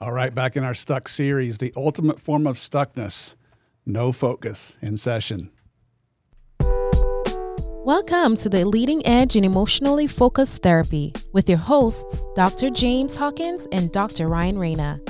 All right, back in our stuck series, the ultimate form of stuckness, no focus in session. Welcome to the Leading Edge in Emotionally Focused Therapy with your hosts, Dr. James Hawkins and Dr. Ryan Rana.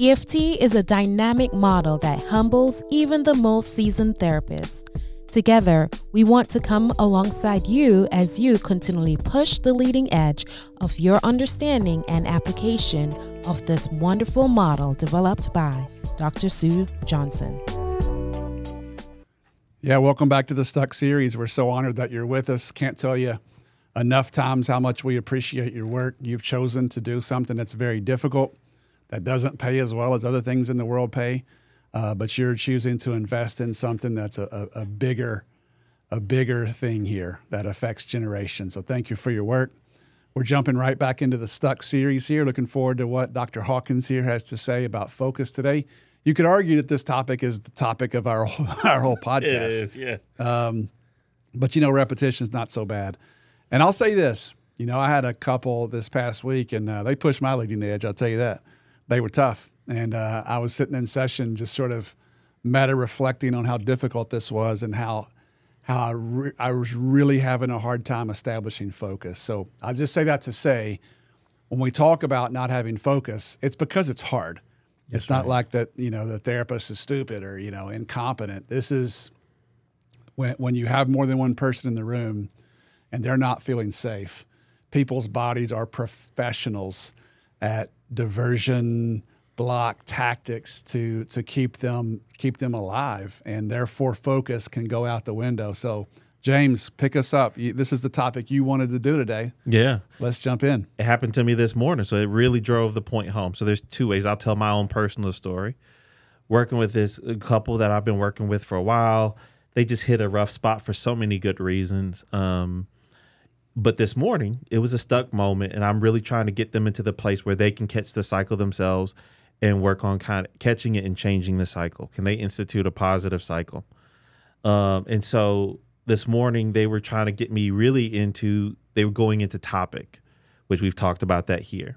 EFT is a dynamic model that humbles even the most seasoned therapists. Together, we want to come alongside you as you continually push the leading edge of your understanding and application of this wonderful model developed by Dr. Sue Johnson. Yeah, welcome back to the Stuck series. We're so honored that you're with us. Can't tell you enough times how much we appreciate your work. You've chosen to do something that's very difficult, that doesn't pay as well as other things in the world pay uh, but you're choosing to invest in something that's a, a, a, bigger a bigger thing here that affects generations. So thank you for your work. We're jumping right back into the Stuck series here. Looking forward to what Dr. Hawkins here has to say about focus today. You could argue that this topic is the topic of our our whole podcast. it is, yeah. Um, but you know, repetition is not so bad. And I'll say this: you know, I had a couple this past week, and uh, they pushed my leading edge. I'll tell you that they were tough. And uh, I was sitting in session, just sort of meta reflecting on how difficult this was and how how I, re- I was really having a hard time establishing focus. So I just say that to say, when we talk about not having focus, it's because it's hard. That's it's not right. like that, you know, the therapist is stupid or, you know, incompetent. This is when, when you have more than one person in the room and they're not feeling safe. People's bodies are professionals at diversion, block tactics to to keep them keep them alive, and therefore focus can go out the window. So. James, pick us up. You, this is the topic you wanted to do today. Yeah. Let's jump in. It happened to me this morning, so it really drove the point home. So there's two ways. I'll tell my own personal story. Working with this couple that I've been working with for a while, they just hit a rough spot for so many good reasons. Um, but this morning, it was a stuck moment, and I'm really trying to get them into the place where they can catch the cycle themselves and work on kind of catching it and changing the cycle? Can they institute a positive cycle? Um, and so this morning they were trying to get me really into they were going into topic, which we've talked about that here.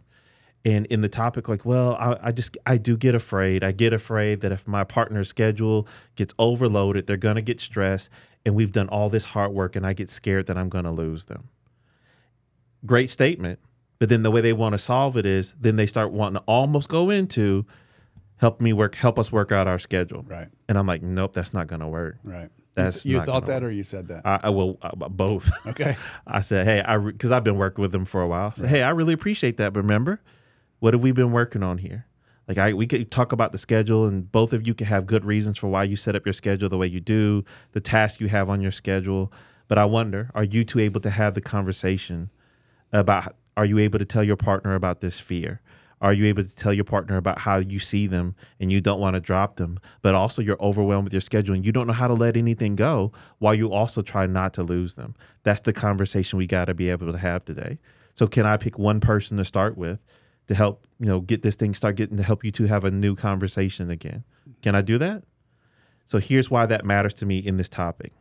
And in the topic, like, well, I, I just I do get afraid. I get afraid that if my partner's schedule gets overloaded, they're gonna get stressed. And we've done all this hard work, and I get scared that I'm gonna lose them. Great statement but then the way they want to solve it is then they start wanting to almost go into help me work, help us work out our schedule. Right. And I'm like, nope, that's not going to work. Right. That's you, thought that, work. or you said that? I, I will uh, both. Okay. I said, hey, I because I've been working with them for a while. Said, right. hey, I really appreciate that. But remember, what have we been working on here? Like I, we could talk about the schedule, and both of you can have good reasons for why you set up your schedule the way you do, the task you have on your schedule. But I wonder, are you two able to have the conversation about are you able to tell your partner about this fear? Are you able to tell your partner about how you see them and you don't want to drop them, but also you're overwhelmed with your schedule and you don't know how to let anything go while you also try not to lose them? That's the conversation we got to be able to have today. So, can I pick one person to start with to help, you know, get this thing start getting to help you to have a new conversation again? Can I do that? So, here's why that matters to me in this topic.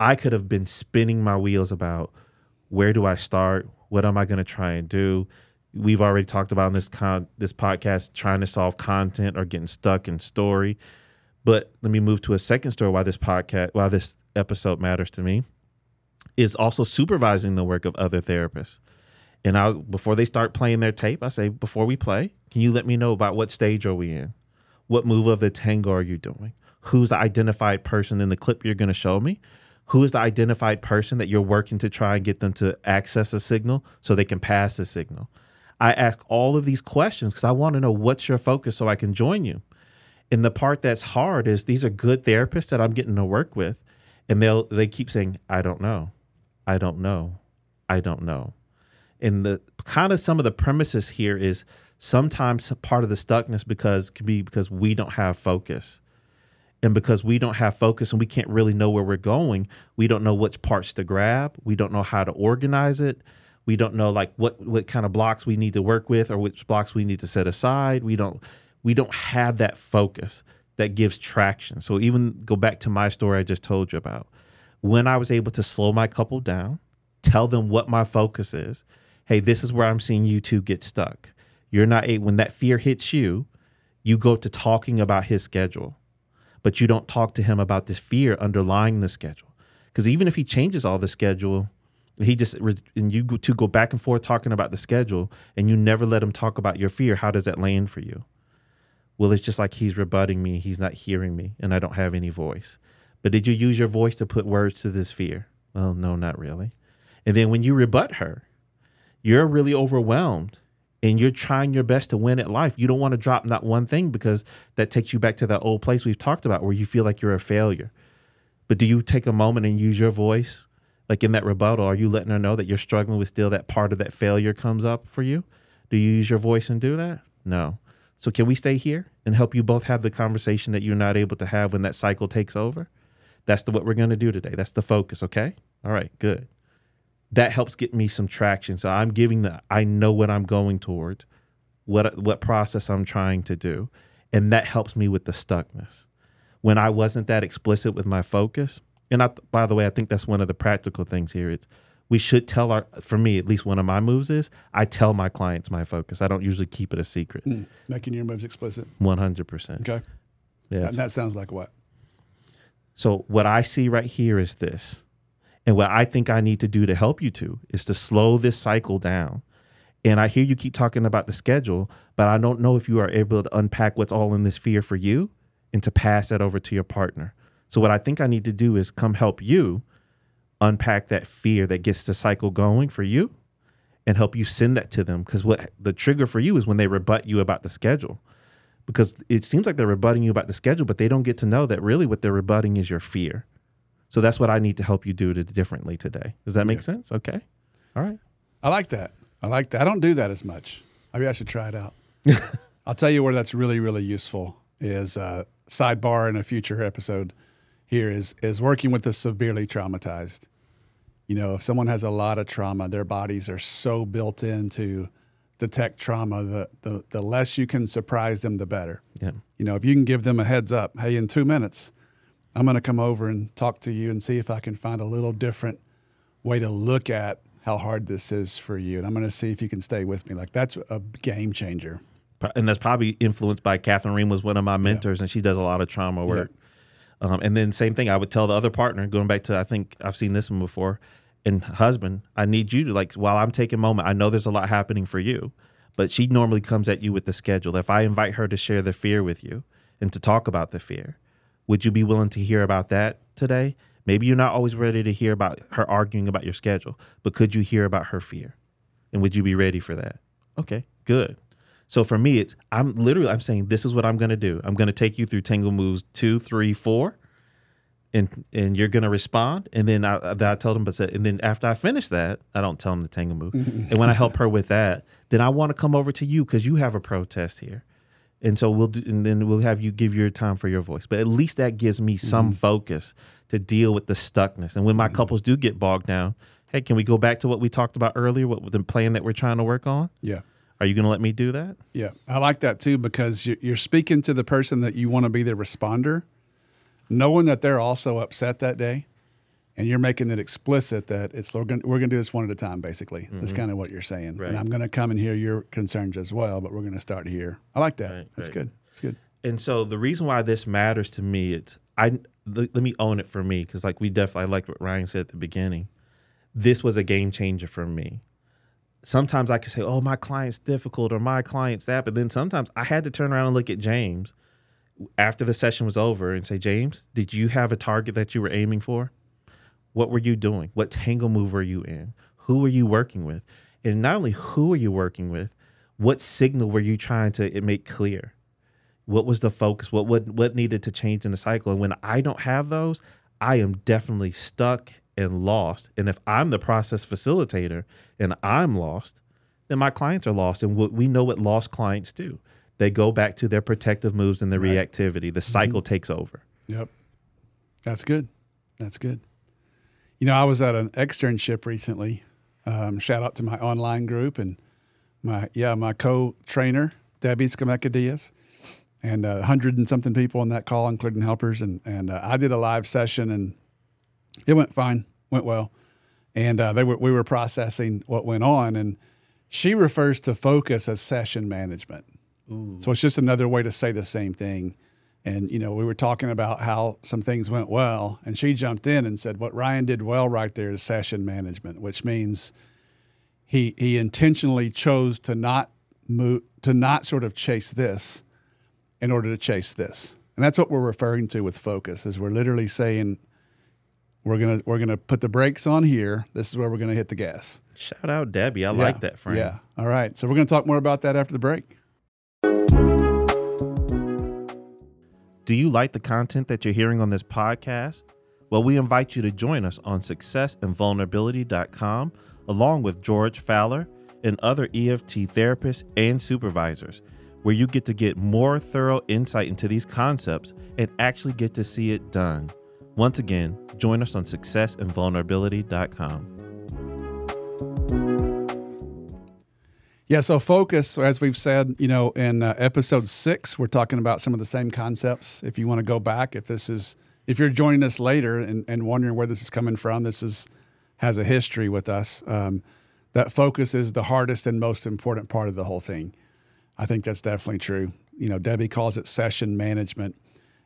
I could have been spinning my wheels about where do I start? What am I going to try and do? We've already talked about in this con- this podcast trying to solve content or getting stuck in story. But let me move to a second story why this podcast, why this episode matters to me, is also supervising the work of other therapists. And I before they start playing their tape, I say, before we play, can you let me know about what stage are we in? What move of the tango are you doing? Who's the identified person in the clip you're going to show me? Who is the identified person that you're working to try and get them to access a signal so they can pass the signal. I ask all of these questions because I want to know what's your focus so I can join you. And the part that's hard is these are good therapists that I'm getting to work with, and they'll they keep saying, I don't know. I don't know. I don't know. And the kind of some of the premises here is sometimes part of the stuckness because could be because we don't have focus and because we don't have focus and we can't really know where we're going we don't know which parts to grab. We don't know how to organize it. We don't know like what what kind of blocks we need to work with or which blocks we need to set aside. We don't we don't have that focus that gives traction. So even go back to my story i just told you about. When i was able to slow my couple down tell them what my focus is hey this is where i'm seeing you two get stuck. You're not a when that fear hits you, you go to talking about his schedule, but you don't talk to him about this fear underlying the schedule. Because even if he changes all the schedule, he just and you two go back and forth talking about the schedule, and you never let him talk about your fear. How does that land for you? Well, it's just like he's rebutting me. He's not hearing me, and I don't have any voice. But did you use your voice to put words to this fear? Well, no, not really. And then when you rebut her, you're really overwhelmed and you're trying your best to win at life. You don't want to drop not one thing because that takes you back to that old place we've talked about where you feel like you're a failure. But do you take a moment and use your voice? Like in that rebuttal, are you letting her know that you're struggling with still that part of that failure comes up for you? Do you use your voice and do that? No. So can we stay here and help you both have the conversation that you're not able to have when that cycle takes over? That's the what we're going to do today. That's the focus, okay? All right, good. That helps get me some traction. So I'm giving the I know what I'm going towards, what what process I'm trying to do, and that helps me with the stuckness. When I wasn't that explicit with my focus, and I, by the way, I think that's one of the practical things here. It's we should tell our for me at least one of my moves is I tell my clients my focus. I don't usually keep it a secret. Mm, making your moves explicit. One hundred percent. Okay. Yeah. And that sounds like what? So what I see right here is this. And what I think I need to do to help you to is to slow this cycle down. And I hear you keep talking about the schedule, but I don't know if you are able to unpack what's all in this fear for you and to pass that over to your partner. So what I think I need to do is come help you unpack that fear that gets the cycle going for you and help you send that to them because what the trigger for you is when they rebut you about the schedule because it seems like they're rebutting you about the schedule, but they don't get to know that really what they're rebutting is your fear. So that's what I need to help you do to differently today. Does that make yeah. sense? Okay. All right. I like that. I like that. I don't do that as much. Maybe I should try it out. I'll tell you where that's really, really useful is uh, sidebar in a future episode here is is working with the severely traumatized. You know, if someone has a lot of trauma, their bodies are so built into detect trauma, the, the, the less you can surprise them, the better. Yeah. You know, if you can give them a heads up, hey, in two minutes, I'm going to come over and talk to you and see if I can find a little different way to look at how hard this is for you. And I'm going to see if you can stay with me. Like, that's a game changer. And that's probably influenced by Catherine Ream was one of my mentors, yeah. and she does a lot of trauma work. Yeah. Um, and then same thing, I would tell the other partner, going back to I think I've seen this one before and husband, I need you to like while I'm taking a moment, I know there's a lot happening for you, but she normally comes at you with the schedule. If I invite her to share the fear with you and to talk about the fear, would you be willing to hear about that today? Maybe you're not always ready to hear about her arguing about your schedule, but could you hear about her fear? And would you be ready for that? Okay, good. So for me, it's I'm literally I'm saying this is what I'm gonna do. I'm gonna take you through Tango moves two, three, four and and you're gonna respond. And then I, I told him, but and then after I finish that, I don't tell him the tango move. and when I help her with that, then I want to come over to you because you have a protest here, and so we'll do, and then we'll have you give your time for your voice. But at least that gives me some mm-hmm. focus to deal with the stuckness. And when my mm-hmm. couples do get bogged down, hey, can we go back to what we talked about earlier? What the plan that we're trying to work on? Yeah. Are you going to let me do that? Yeah, I like that too because you're speaking to the person that you want to be the responder knowing that they're also upset that day and you're making it explicit that it's we're going to do this one at a time basically mm-hmm. that's kind of what you're saying right. and i'm going to come and hear your concerns as well but we're going to start here i like that right, that's right. good that's good and so the reason why this matters to me it's i let, let me own it for me because like we definitely I like what ryan said at the beginning this was a game changer for me sometimes i could say oh my client's difficult or my client's that but then sometimes i had to turn around and look at james after the session was over and say, James, did you have a target that you were aiming for? What were you doing? What tango move were you in? Who were you working with? And not only who are you working with, what signal were you trying to make clear? What was the focus? What what what needed to change in the cycle? And when I don't have those, I am definitely stuck and lost. And if I'm the process facilitator and I'm lost, then my clients are lost. And what we know what lost clients do they go back to their protective moves and the right. reactivity. The cycle mm-hmm. takes over. Yep. That's good. That's good. You know, I was at an externship recently. Um, shout out to my online group and my yeah my co-trainer Debbie Scamecca Diaz, and a uh, hundred and something people on that call, including helpers. And and uh, I did a live session and it went fine, went well. And uh, they were we were processing what went on and She refers to focus as session management. So it's just another way to say the same thing. And, you know, we were talking about how some things went well, and she jumped in and said, What Ryan did well right there is session management, which means he, he intentionally chose to not move, to not sort of chase this in order to chase this. And that's what we're referring to with focus is we're literally saying we're gonna we're gonna put the brakes on here. This is where we're gonna hit the gas. Shout out Debbie. I like that frame. Yeah. All right. So we're gonna talk more about that after the break. Do you like the content that you're hearing on this podcast? Well, we invite you to join us on successinvulnerability.com along with George Faller and other EFT therapists and supervisors, where you get to get more thorough insight into these concepts and actually get to see it done. Once again, join us on successinvulnerability.com. Yeah. So focus, as we've said, you know, in uh, episode six, we're talking about some of the same concepts. If you want to go back, if this is, if you're joining us later and, and wondering where this is coming from, this is has a history with us. Um, that focus is the hardest and most important part of the whole thing. I think that's definitely true. You know, Debbie calls it session management.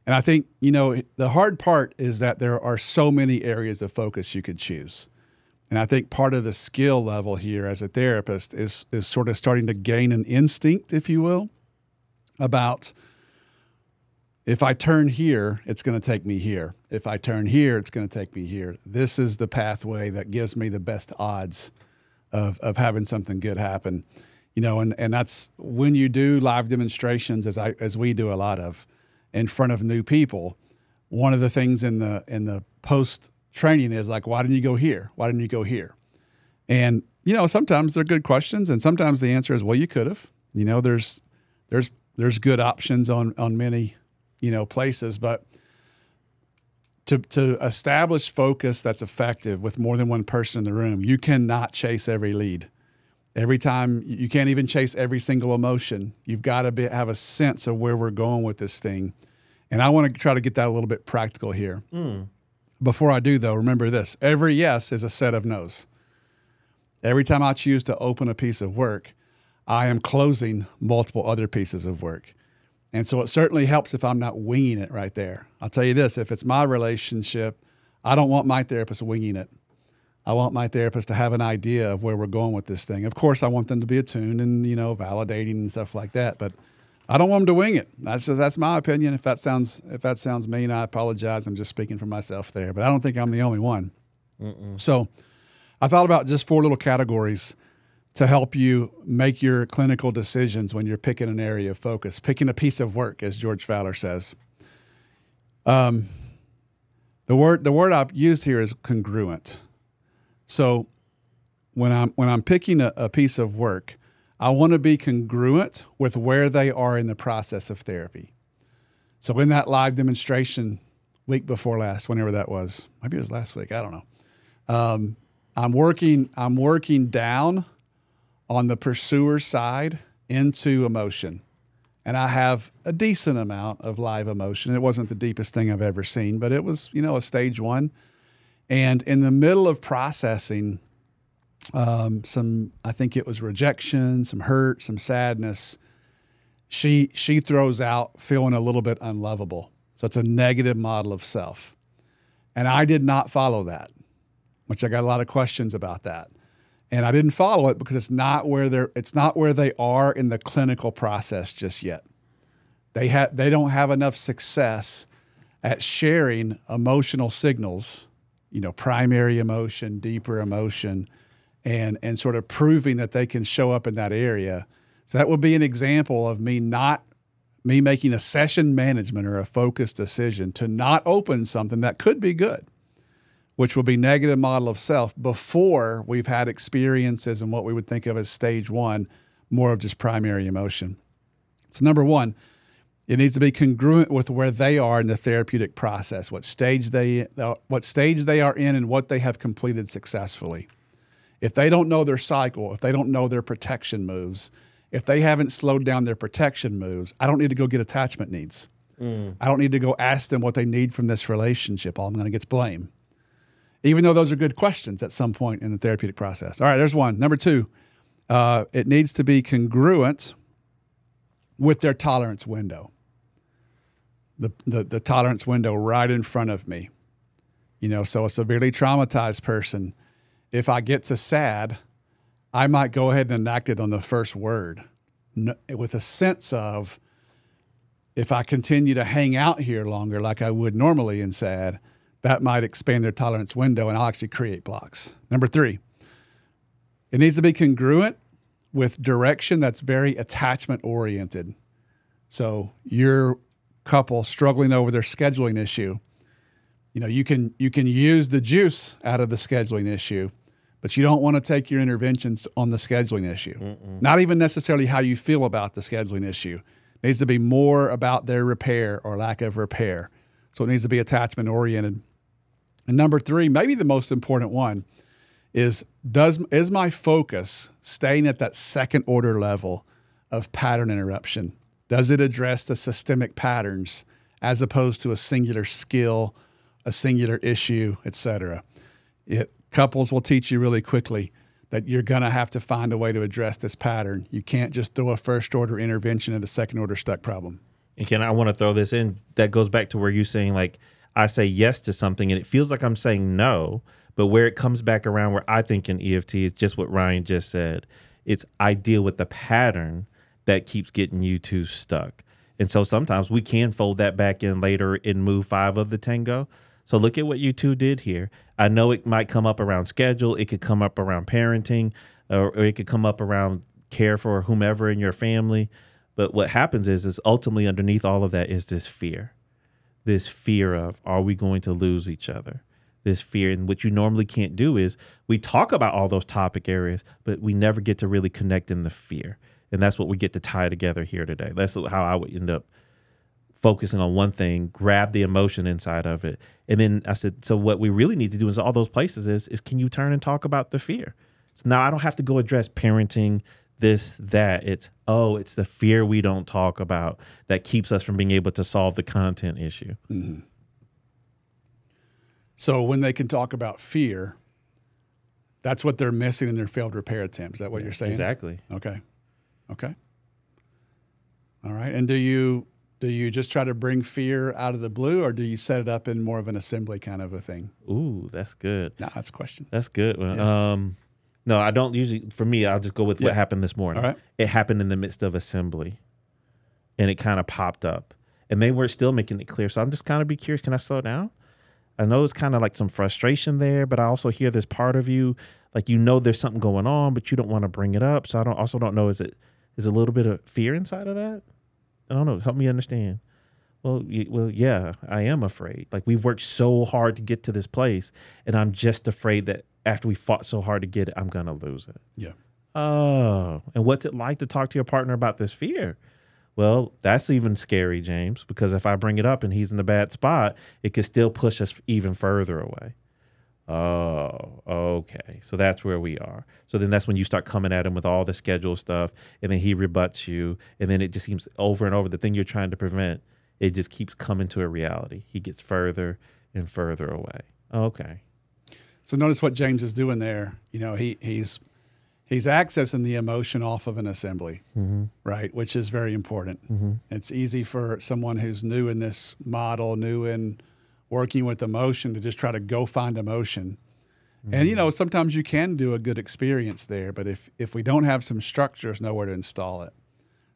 And I think, you know, the hard part is that there are so many areas of focus you could choose. And I think part of the skill level here as a therapist is is sort of starting to gain an instinct, if you will, about if I turn here, it's going to take me here. If I turn here, it's going to take me here. This is the pathway that gives me the best odds of, of having something good happen. You know, and, and that's when you do live demonstrations, as I as we do a lot of, in front of new people. One of the things in the in the post training is like, why didn't you go here? Why didn't you go here? And you know, sometimes they're good questions, and sometimes the answer is, well, you could have. You know, there's there's there's good options on on many you know places, but to to establish focus that's effective with more than one person in the room, you cannot chase every lead. Every time you can't even chase every single emotion. You've got to be, have a sense of where we're going with this thing. And I want to try to get that a little bit practical here. Hmm. Before I do, though, remember this every yes is a set of no's. Every time I choose to open a piece of work, I am closing multiple other pieces of work. And so it certainly helps if I'm not winging it right there. I'll tell you this if it's my relationship, I don't want my therapist winging it. I want my therapist to have an idea of where we're going with this thing. Of course, I want them to be attuned and, you know, validating and stuff like that. But I don't want them to wing it. That's just, that's my opinion. If that sounds if that sounds mean, I apologize. I'm just speaking for myself there. But I don't think I'm the only one. So I thought about just four little categories to help you make your clinical decisions when you're picking an area of focus, picking a piece of work, as George Faller says. Um, the word the word I've used here is congruent. So when I'm when I'm picking a, a piece of work, I want to be congruent with where they are in the process of therapy. So in that live demonstration week before last, whenever that was, maybe it was last week, I don't know. Um, I'm working I'm working down on the pursuer side into emotion. And I have a decent amount of live emotion. It wasn't the deepest thing I've ever seen, but it was, you know, a stage one. And in the middle of processing um, some, I think it was rejection, some hurt, some sadness, she she throws out feeling a little bit unlovable. So it's a negative model of self. And I did not follow that, which I got a lot of questions about that and I didn't follow it because it's not where they're it's not where they are in the clinical process just yet. They have they don't have enough success at sharing emotional signals, you know, primary emotion, deeper emotion, and and sort of proving that they can show up in that area. So that would be an example of me not me making a session management or a focused decision to not open something that could be good which will be negative model of self before we've had experiences and what we would think of as stage one, more of just primary emotion. So number one, it needs to be congruent with where they are in the therapeutic process, what stage they uh, what stage they are in, and what they have completed successfully. If they don't know their cycle, if they don't know their protection moves, if they haven't slowed down their protection moves, I don't need to go get attachment needs. I don't need to go ask them what they need from this relationship. All I'm going to get is blame even though those are good questions at some point in the therapeutic process. All right, there's one. Number two, Uh, it needs to be congruent with their tolerance window. The, the, the tolerance window right in front of me. You know, so a severely traumatized person, if I get to sad, I might go ahead and enact it on the first word with a sense of if I continue to hang out here longer like I would normally in sad, that might expand their tolerance window and I'll actually create blocks. Number three, it needs to be congruent with direction that's very attachment oriented. So your couple struggling over their scheduling issue, you know, you can you can use the juice out of the scheduling issue, but you don't want to take your interventions on the scheduling issue. Mm-mm. Not even necessarily how you feel about the scheduling issue. It needs to be more about their repair or lack of repair. So it needs to be attachment oriented. And number three, maybe the most important one, is does is my focus staying at that second order level of pattern interruption? Does it address the systemic patterns as opposed to a singular skill, a singular issue, etc.? It couples will teach you really quickly that you're going to have to find a way to address this pattern. You can't just throw a first order intervention at a second order stuck problem. And can I want to throw this in? That goes back to where you're saying like I say yes to something and it feels like I'm saying no, but where it comes back around where I think in EFT is just what Ryan just said. It's I deal with the pattern that keeps getting you two stuck. And so sometimes we can fold that back in later in move five of the tango. So look at what you two did here. I know it might come up around schedule, it could come up around parenting, or, or it could come up around care for whomever in your family. But what happens is, is ultimately underneath all of that is this fear, this fear of are we going to lose each other? This fear, and what you normally can't do is we talk about all those topic areas, but we never get to really connect in the fear, and that's what we get to tie together here today. That's how I would end up focusing on one thing, grab the emotion inside of it. And then I said, so what we really need to do is all those places is is can you turn and talk about the fear? So now I don't have to go address parenting, this, that. It's oh, it's the fear we don't talk about that keeps us from being able to solve the content issue. Mm-hmm. So when they can talk about fear, that's what they're missing in their failed repair attempt. Is that what yeah, you're saying? Exactly. Okay. Okay. All right. And do you do you just try to bring fear out of the blue, or do you set it up in more of an assembly kind of a thing? Ooh, that's good. No, that's a question. That's good. Yeah. Um, no, I don't usually. For me, I'll just go with yeah. what happened this morning. All right. It happened in the midst of assembly, and it kind of popped up, and they were still making it clear. So I'm just kind of be curious. Can I slow down? I know it's kind of like some frustration there, but I also hear this part of you, like you know there's something going on, but you don't want to bring it up. So I don't also don't know is it is a little bit of fear inside of that? I don't know. Help me understand. Well, well, yeah, I am afraid. Like we've worked so hard to get to this place, and I'm just afraid that after we fought so hard to get it, I'm gonna lose it. Yeah. Oh, and what's it like to talk to your partner about this fear? Well, that's even scary, James, because if I bring it up and he's in the bad spot, it could still push us even further away. Oh, okay. So that's where we are. So then that's when you start coming at him with all the schedule stuff, and then he rebuts you, and then it just seems over and over the thing you're trying to prevent, it just keeps coming to a reality. He gets further and further away. Okay. So notice what James is doing there. You know, he he's he's accessing the emotion off of an assembly, mm-hmm. right? Which is very important. Mm-hmm. It's easy for someone who's new in this model, new in working with emotion to just try to go find emotion. Mm-hmm. And you know, sometimes you can do a good experience there, but if if we don't have some structures, nowhere to install it.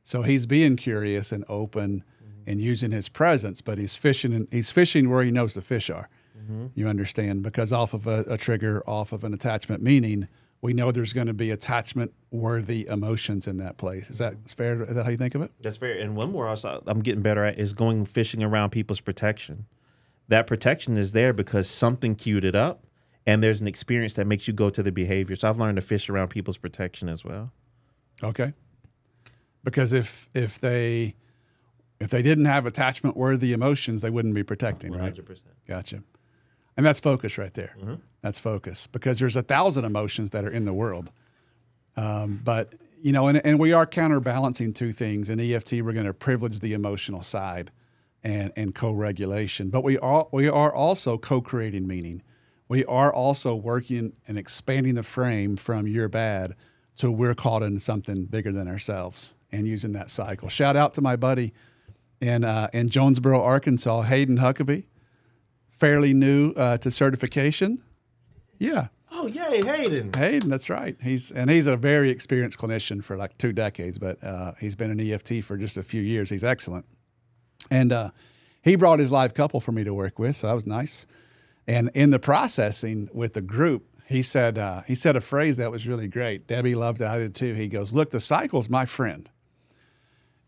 So he's being curious and open mm-hmm. and using his presence, but he's fishing and he's fishing where he knows the fish are. Mm-hmm. You understand? Because off of a, a trigger, off of an attachment meaning, we know there's going to be attachment worthy emotions in that place. Is that fair? Is that how you think of it? That's fair. And one more also I'm getting better at is going fishing around people's protection that protection is there because something cued it up and there's an experience that makes you go to the behavior. So I've learned to fish around people's protection as well. Okay. Because if if they if they didn't have attachment worthy emotions, they wouldn't be protecting, 100%. right? Gotcha. And that's focus right there. Mm-hmm. That's focus because there's a thousand emotions that are in the world. Um, but you know, and, and we are counterbalancing two things. In EFT, we're going to privilege the emotional side and, and co-regulation. But we are we are also co-creating meaning. We are also working and expanding the frame from you're bad so we're caught in something bigger than ourselves and using that cycle. Shout out to my buddy in uh, in Jonesboro, Arkansas, Hayden Huckabee, fairly new uh, to certification. Yeah, Oh, yay, Hayden. Hayden, that's right. He's and he's a very experienced clinician for like two decades, but uh, he's been an EFT for just a few years. He's excellent, and uh, he brought his live couple for me to work with, so that was nice. And in the processing with the group, he said uh, he said a phrase that was really great. Debbie loved it. I did too. He goes, "Look, the cycle's my friend,"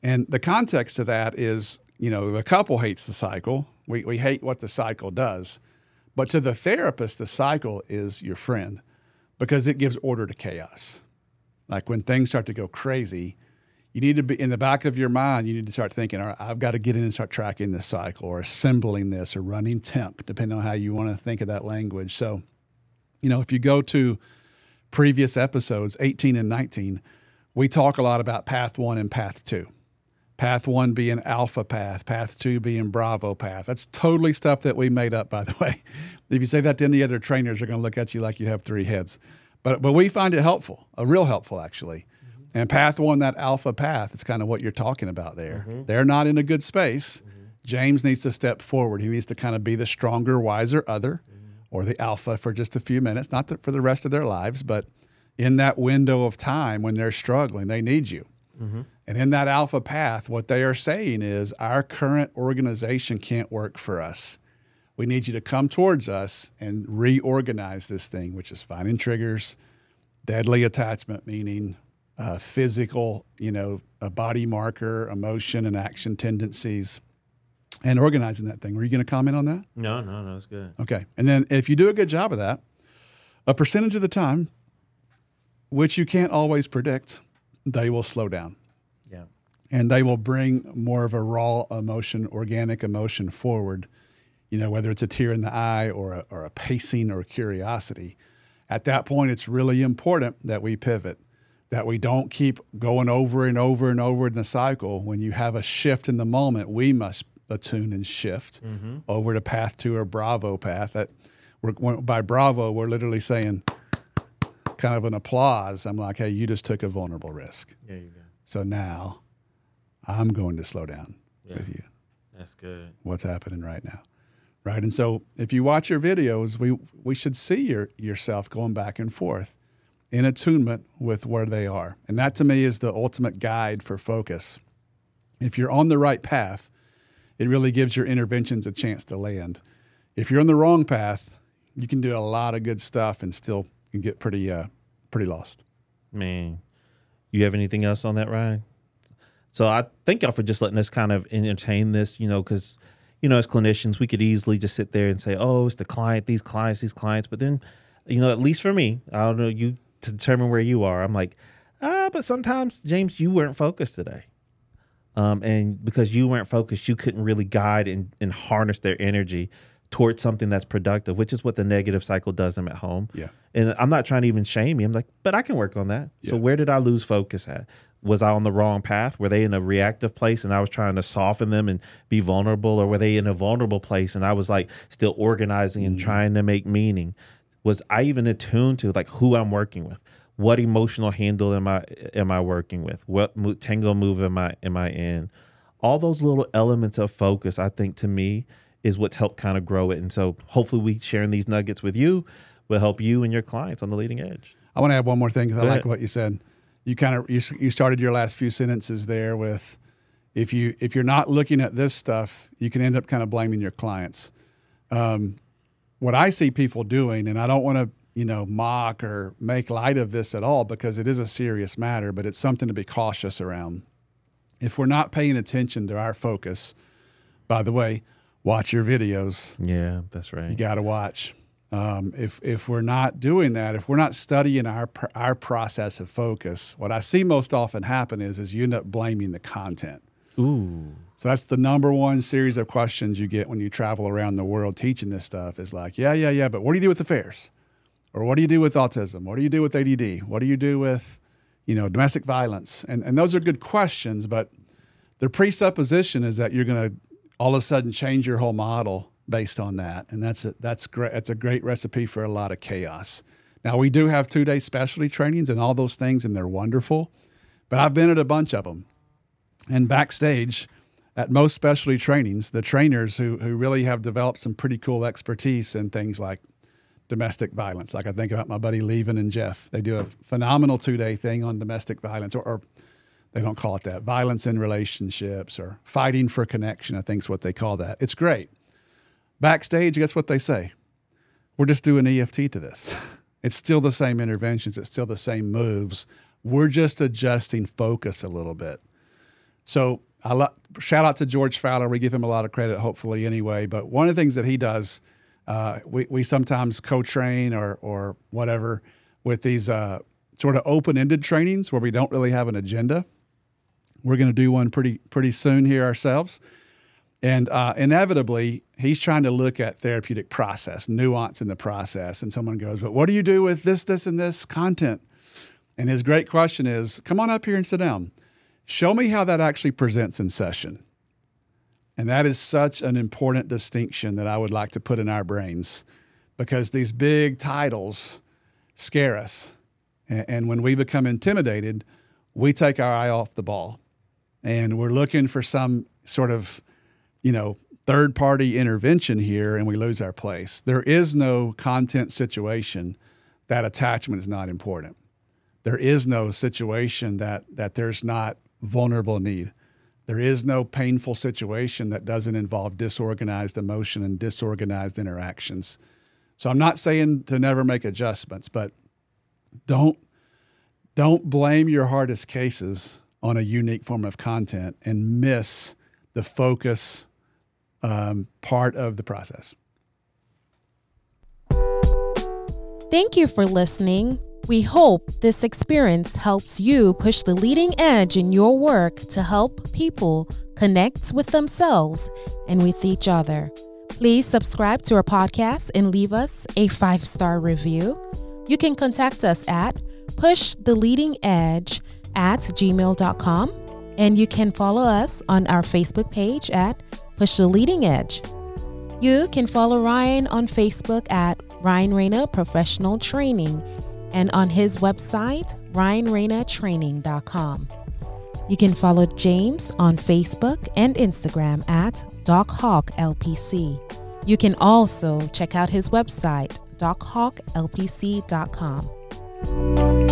and the context of that is, you know, the couple hates the cycle. We we hate what the cycle does. But to the therapist, the cycle is your friend because it gives order to chaos. Like when things start to go crazy, you need to be in the back of your mind, you need to start thinking, all right, I've got to get in and start tracking this cycle or assembling this or running temp, depending on how you want to think of that language. So, you know, if you go to previous episodes, 18 and 19, we talk a lot about path one and path two. Path one being alpha path, path two being bravo path. That's totally stuff that we made up, by the way. If you say that to any other trainers, they're going to look at you like you have three heads. But but we find it helpful, a real helpful actually. And path one, that alpha path, it's kind of what you're talking about there. Mm-hmm. They're not in a good space. Mm-hmm. James needs to step forward. He needs to kind of be the stronger, wiser other, mm-hmm. or the alpha for just a few minutes, not the, for the rest of their lives, but in that window of time when they're struggling, they need you. And in that alpha path, what they are saying is our current organization can't work for us. We need you to come towards us and reorganize this thing, which is finding triggers, deadly attachment, meaning uh, physical, you know, a body marker, emotion, and action tendencies, and organizing that thing. Were you going to comment on that? No, no, no, that's good. Okay. And then if you do a good job of that, a percentage of the time, which you can't always predict, they will slow down Yeah. and they will bring more of a raw emotion, organic emotion forward. You know, whether it's a tear in the eye or a, or a pacing or curiosity. At that point, it's really important that we pivot, that we don't keep going over and over and over in the cycle. When you have a shift in the moment, we must attune and shift mm-hmm. over to path two or Bravo path. That we're, by Bravo, we're literally saying kind of an applause. I'm like, hey, you just took a vulnerable risk. There you go. So now I'm going to slow down Yeah. with you. That's good. What's happening right now? Right. And so if you watch your videos, we, we should see your, yourself going back and forth in attunement with where they are. And that to me is the ultimate guide for focus. If you're on the right path, it really gives your interventions a chance to land. If you're on the wrong path, you can do a lot of good stuff and still can get pretty uh, pretty lost. Man, you have anything else on that, Ryan? So I thank y'all for just letting us kind of entertain this, you know, because, you know, as clinicians, we could easily just sit there and say, oh, it's the client, these clients, these clients. But then, you know, at least for me, I don't know, you to determine where you are. I'm like, ah, but sometimes, James, you weren't focused today. Um, and because you weren't focused, you couldn't really guide and, and harness their energy towards something that's productive, which is what the negative cycle does them at home. Yeah. And I'm not trying to even shame you. I'm like, but I can work on that. So where did I lose focus at? Was I on the wrong path? Were they in a reactive place and I was trying to soften them and be vulnerable? Or were they in a vulnerable place and I was like still organizing and trying to make meaning? Was I even attuned to like who I'm working with? What emotional handle am I am I working with? What mo- tango move am I am I in? All those little elements of focus, I think to me, is what's helped kind of grow it. And so hopefully we sharing these nuggets with you will help you and your clients on the leading edge. I want to add one more thing because I like what you said. You kind of you, you started your last few sentences there with if you if you're not looking at this stuff, you can end up kind of blaming your clients. Um, what I see people doing, and I don't want to you know mock or make light of this at all because it is a serious matter, but it's something to be cautious around. If we're not paying attention to our focus, by the way, watch your videos. Yeah, that's right. You got to watch. Um, if if we're not doing that, if we're not studying our our process of focus, what I see most often happen is is you end up blaming the content. Ooh. So that's the number one series of questions you get when you travel around the world teaching this stuff is like, yeah, yeah, yeah, but what do you do with affairs? Or what do you do with autism? What do you do with ADD? What do you do with, you know, domestic violence? And and those are good questions, but the presupposition is that you're going to all of a sudden change your whole model based on that, and that's a, that's great. That's a great recipe for a lot of chaos Now, we do have two day specialty trainings and all those things, and they're wonderful, but I've been at a bunch of them. And backstage, at most specialty trainings, the trainers who, who really have developed some pretty cool expertise in things like domestic violence. Like I think about my buddy Levin and Jeff. They do a phenomenal two day thing on domestic violence, or, or, they don't call it that violence in relationships or fighting for connection, I think is what they call that. It's great. Backstage, guess what they say? We're just doing EFT to this. It's still the same interventions, it's still the same moves. We're just adjusting focus a little bit. So I lo- shout out to George Faller. We give him a lot of credit, hopefully, anyway. But one of the things that he does, uh, we, we sometimes co train or, or whatever with these uh, sort of open ended trainings where we don't really have an agenda. We're going to do one pretty pretty soon here ourselves. And uh, inevitably, he's trying to look at therapeutic process, nuance in the process. And someone goes, But what do you do with this, this, and this content? And his great question is Come on up here and sit down. Show me how that actually presents in session. And that is such an important distinction that I would like to put in our brains because these big titles scare us. And when we become intimidated, we take our eye off the ball and we're looking for some sort of you know, third party intervention here and we lose our place. There is no content situation that attachment is not important. There is no situation that that there's not vulnerable need. There is no painful situation that doesn't involve disorganized emotion and disorganized interactions. So I'm not saying to never make adjustments, but don't don't blame your hardest cases on a unique form of content and miss the focus um, part of the process. Thank you for listening. We hope this experience helps you push the leading edge in your work to help people connect with themselves and with each other. Please subscribe to our podcast and leave us a five star review. You can contact us at pushtheleadingedge at gmail.com and you can follow us on our Facebook page at Push the Leading Edge. You can follow Ryan on Facebook at Ryan Rana Professional Training and on his website, ryanranatraining.com. You can follow James on Facebook and Instagram at DocHawkLPC. You can also check out his website, dochawklpc.com.